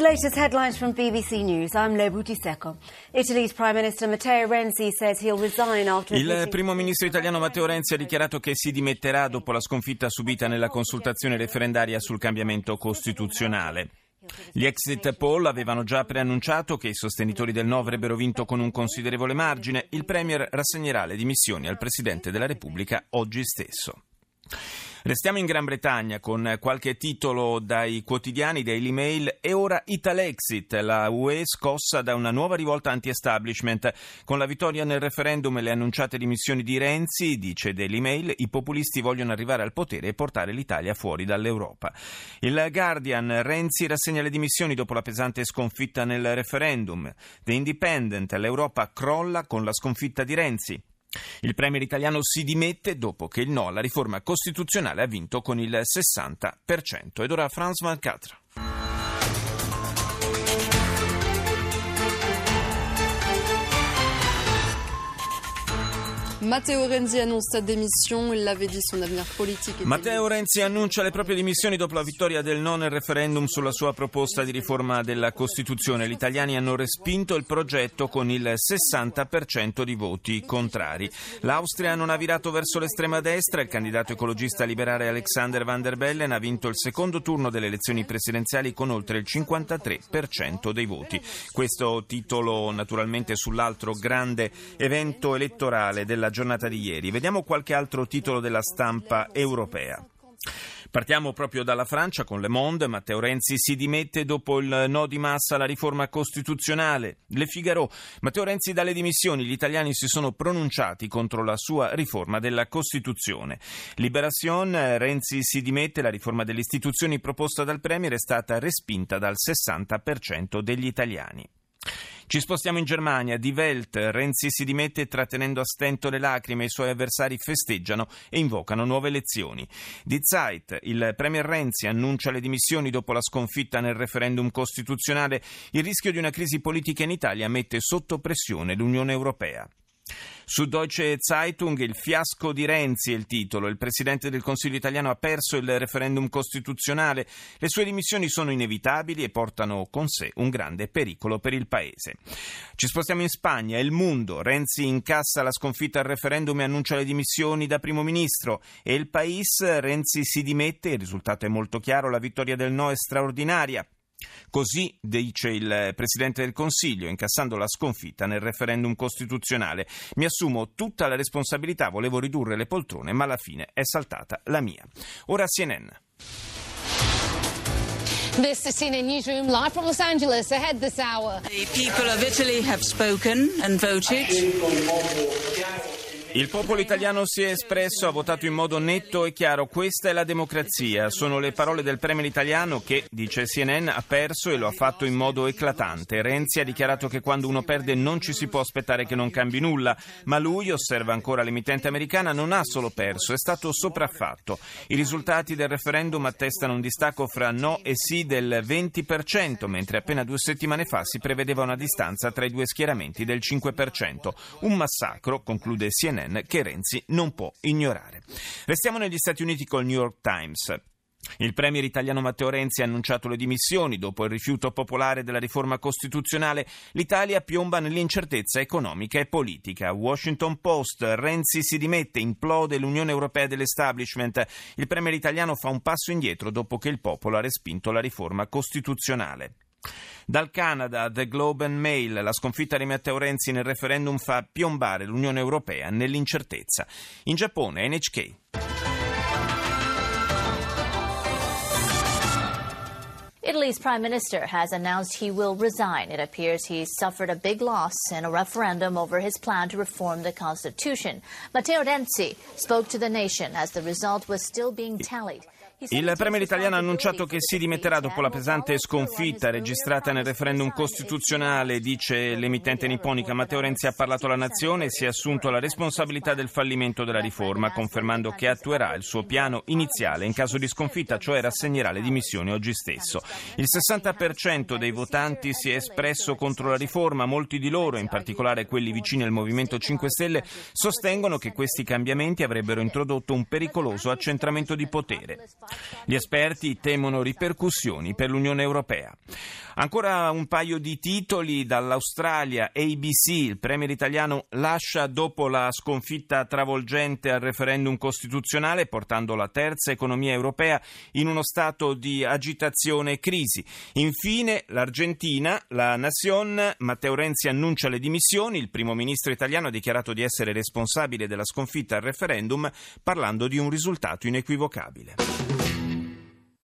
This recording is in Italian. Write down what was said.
The latest headlines from BBC News. I'm Lebuti Secco. Italy's Prime Minister Matteo Renzi says he'll resign after Il primo ministro italiano Matteo Renzi ha dichiarato che si dimetterà dopo la sconfitta subita nella consultazione referendaria sul cambiamento costituzionale. Gli exit poll avevano già preannunciato che i sostenitori del no avrebbero vinto con un considerevole margine. Il Premier rassegnerà le dimissioni al Presidente della Repubblica oggi stesso. Restiamo in Gran Bretagna con qualche titolo dai quotidiani Daily Mail e ora Italexit, la UE scossa da una nuova rivolta anti-establishment. Con la vittoria nel referendum e le annunciate dimissioni di Renzi, dice Daily Mail, i populisti vogliono arrivare al potere e portare l'Italia fuori dall'Europa. Il Guardian, Renzi rassegna le dimissioni dopo la pesante sconfitta nel referendum. The Independent, l'Europa crolla con la sconfitta di Renzi. Il premier italiano si dimette dopo che il no alla riforma costituzionale ha vinto con il 60%. Ed ora Franz Malcatra. Matteo Renzi annonce sa démission, il l'avait dit, son avenir politique. Matteo Renzi annuncia le proprie dimissioni dopo la vittoria del no nel referendum sulla sua proposta di riforma della Costituzione. Gli italiani hanno respinto il progetto con il 60% di voti contrari. L'Austria non ha virato verso l'estrema destra, il candidato ecologista liberale Alexander Van der Bellen ha vinto il secondo turno delle elezioni presidenziali con oltre il 53% dei voti. Questo titolo naturalmente sull'altro grande evento elettorale della giornata di ieri. Vediamo qualche altro titolo della stampa europea. Partiamo proprio dalla Francia con Le Monde. Matteo Renzi si dimette dopo il no di massa alla riforma costituzionale. Le Figaro. Matteo Renzi dalle dimissioni. Gli italiani si sono pronunciati contro la sua riforma della Costituzione. Liberation. Renzi si dimette. La riforma delle istituzioni proposta dal Premier è stata respinta dal 60% degli italiani. Ci spostiamo in Germania. Die Welt. Renzi si dimette trattenendo a stento le lacrime. I suoi avversari festeggiano e invocano nuove elezioni. Die Zeit. Il premier Renzi annuncia le dimissioni dopo la sconfitta nel referendum costituzionale. Il rischio di una crisi politica in Italia mette sotto pressione l'Unione Europea. Su Deutsche Zeitung il fiasco di Renzi è il titolo. Il Presidente del Consiglio italiano ha perso il referendum costituzionale. Le sue dimissioni sono inevitabili e portano con sé un grande pericolo per il Paese. Ci spostiamo in Spagna. Il Mundo. Renzi incassa la sconfitta al referendum e annuncia le dimissioni da Primo Ministro. E il País. Renzi si dimette. Il risultato è molto chiaro. La vittoria del no è straordinaria. Così dice il Presidente del Consiglio, incassando la sconfitta nel referendum costituzionale. Mi assumo tutta la responsabilità, volevo ridurre le poltrone, ma alla fine è saltata la mia. Ora CNN. This is CNN Newsroom live from Los Angeles ahead this hour. The people of Italy have spoken and voted. Il popolo italiano si è espresso, ha votato in modo netto e chiaro. Questa è la democrazia. Sono le parole del premier italiano che, dice CNN, ha perso e lo ha fatto in modo eclatante. Renzi ha dichiarato che quando uno perde non ci si può aspettare che non cambi nulla, ma lui, osserva ancora l'emittente americana, non ha solo perso, è stato sopraffatto. I risultati del referendum attestano un distacco fra no e sì del 20%, mentre appena due settimane fa si prevedeva una distanza tra i due schieramenti del 5%. Un massacro, conclude CNN che Renzi non può ignorare. Restiamo negli Stati Uniti col New York Times. Il premier italiano Matteo Renzi ha annunciato le dimissioni dopo il rifiuto popolare della riforma costituzionale. L'Italia piomba nell'incertezza economica e politica. Washington Post. Renzi si dimette, implode l'Unione Europea dell'establishment. Il premier italiano fa un passo indietro dopo che il popolo ha respinto la riforma costituzionale. Dal Canada, The Globe and Mail, la sconfitta di Matteo Renzi nel referendum fa piombare l'Unione Europea nell'incertezza. In Giappone, NHK. Italy's prime minister has announced he will resign. It appears he suffered a big loss in a referendum over his plan to reform the constitution. Matteo Renzi spoke to the nation as the result was still being tallied. Il Premier italiano ha annunciato che si dimetterà dopo la pesante sconfitta registrata nel referendum costituzionale, dice l'emittente nipponica Matteo Renzi ha parlato alla nazione e si è assunto la responsabilità del fallimento della riforma, confermando che attuerà il suo piano iniziale in caso di sconfitta, cioè rassegnerà le dimissioni oggi stesso. Il 60% dei votanti si è espresso contro la riforma, molti di loro, in particolare quelli vicini al Movimento 5 Stelle, sostengono che questi cambiamenti avrebbero introdotto un pericoloso accentramento di potere. Gli esperti temono ripercussioni per l'Unione Europea. Ancora un paio di titoli dall'Australia. ABC, il premier italiano lascia dopo la sconfitta travolgente al referendum costituzionale, portando la terza economia europea in uno stato di agitazione e crisi. Infine, l'Argentina, la Nación, Matteo Renzi annuncia le dimissioni. Il primo ministro italiano ha dichiarato di essere responsabile della sconfitta al referendum, parlando di un risultato inequivocabile.